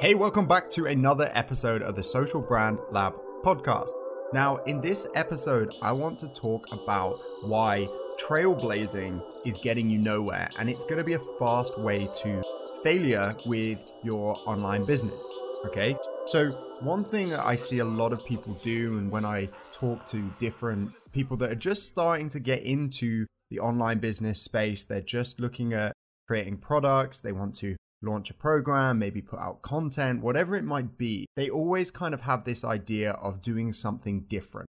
Hey, welcome back to another episode of the Social Brand Lab podcast. Now, in this episode, I want to talk about why trailblazing is getting you nowhere, and it's going to be a fast way to failure with your online business. Okay, so one thing that I see a lot of people do, and when I talk to different people that are just starting to get into the online business space, they're just looking at creating products, they want to launch a program, maybe put out content, whatever it might be, they always kind of have this idea of doing something different.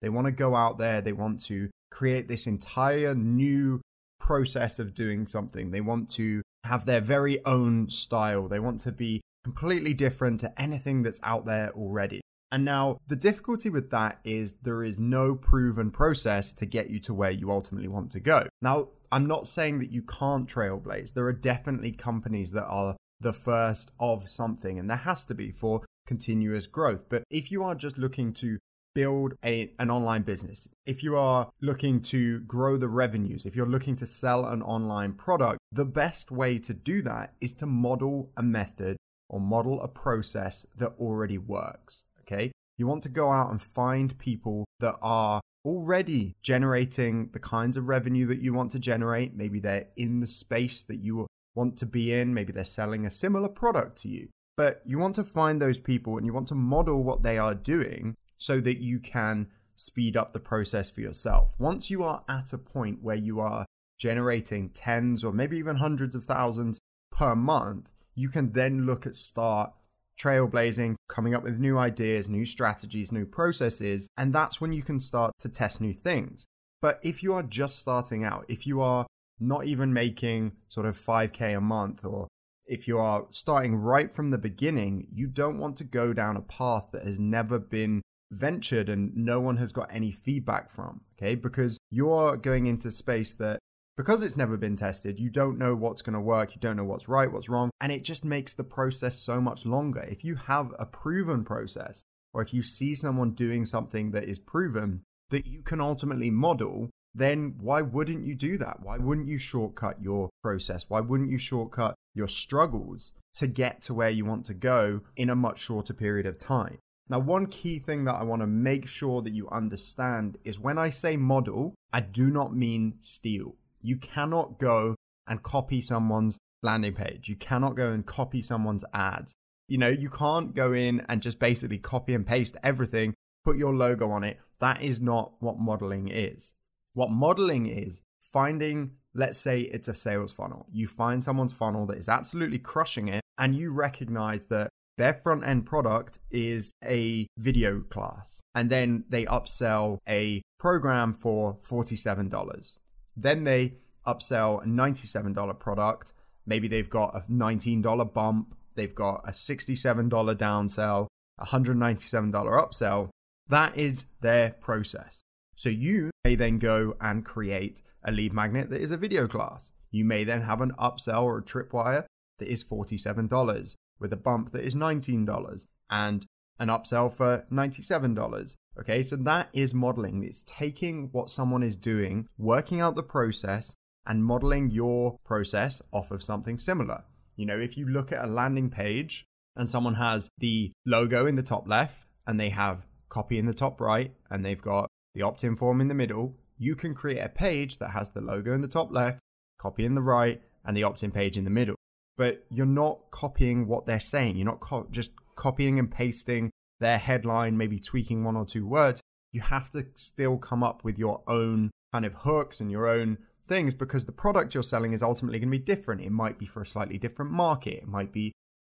They want to go out there, they want to create this entire new process of doing something. They want to have their very own style. They want to be completely different to anything that's out there already. And now the difficulty with that is there is no proven process to get you to where you ultimately want to go. Now, I'm not saying that you can't trailblaze. There are definitely companies that are the first of something, and there has to be for continuous growth. But if you are just looking to build a, an online business, if you are looking to grow the revenues, if you're looking to sell an online product, the best way to do that is to model a method or model a process that already works. Okay. You want to go out and find people that are already generating the kinds of revenue that you want to generate. Maybe they're in the space that you want to be in. Maybe they're selling a similar product to you. But you want to find those people and you want to model what they are doing so that you can speed up the process for yourself. Once you are at a point where you are generating tens or maybe even hundreds of thousands per month, you can then look at start trailblazing, coming up with new ideas, new strategies, new processes, and that's when you can start to test new things. But if you are just starting out, if you are not even making sort of 5K a month, or if you are starting right from the beginning, you don't want to go down a path that has never been ventured and no one has got any feedback from, okay? Because you're going into space that because it's never been tested, you don't know what's going to work, you don't know what's right, what's wrong, and it just makes the process so much longer. If you have a proven process, or if you see someone doing something that is proven that you can ultimately model, then why wouldn't you do that? Why wouldn't you shortcut your process? Why wouldn't you shortcut your struggles to get to where you want to go in a much shorter period of time? Now, one key thing that I want to make sure that you understand is when I say model, I do not mean steal. You cannot go and copy someone's landing page. You cannot go and copy someone's ads. You know, you can't go in and just basically copy and paste everything, put your logo on it. That is not what modeling is. What modeling is finding, let's say it's a sales funnel. You find someone's funnel that is absolutely crushing it, and you recognize that their front end product is a video class, and then they upsell a program for $47. Then they upsell a $97 product. Maybe they've got a $19 bump. They've got a $67 downsell, a $197 upsell. That is their process. So you may then go and create a lead magnet that is a video class. You may then have an upsell or a tripwire that is $47 with a bump that is $19 and an upsell for $97. Okay, so that is modeling. It's taking what someone is doing, working out the process, and modeling your process off of something similar. You know, if you look at a landing page and someone has the logo in the top left and they have copy in the top right and they've got the opt in form in the middle, you can create a page that has the logo in the top left, copy in the right, and the opt in page in the middle. But you're not copying what they're saying. You're not co- just copying and pasting their headline, maybe tweaking one or two words, you have to still come up with your own kind of hooks and your own things because the product you're selling is ultimately going to be different. It might be for a slightly different market. It might be,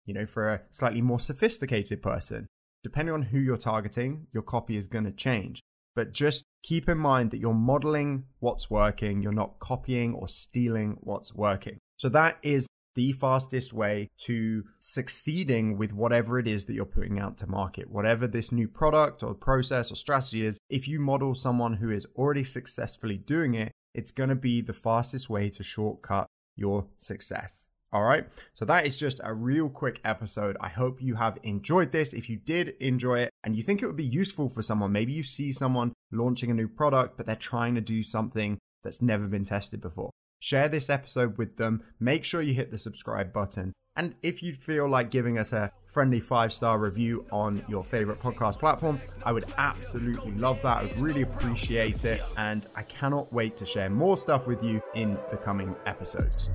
you know, for a slightly more sophisticated person. Depending on who you're targeting, your copy is going to change. But just keep in mind that you're modeling what's working. You're not copying or stealing what's working. So that is the fastest way to succeeding with whatever it is that you're putting out to market. Whatever this new product or process or strategy is, if you model someone who is already successfully doing it, it's going to be the fastest way to shortcut your success. All right. So that is just a real quick episode. I hope you have enjoyed this. If you did enjoy it and you think it would be useful for someone, maybe you see someone launching a new product, but they're trying to do something that's never been tested before share this episode with them. Make sure you hit the subscribe button. And if you feel like giving us a friendly five star review on your favorite podcast platform. I would absolutely love that. I would really appreciate it. And I cannot wait to share more stuff with you in the coming episodes.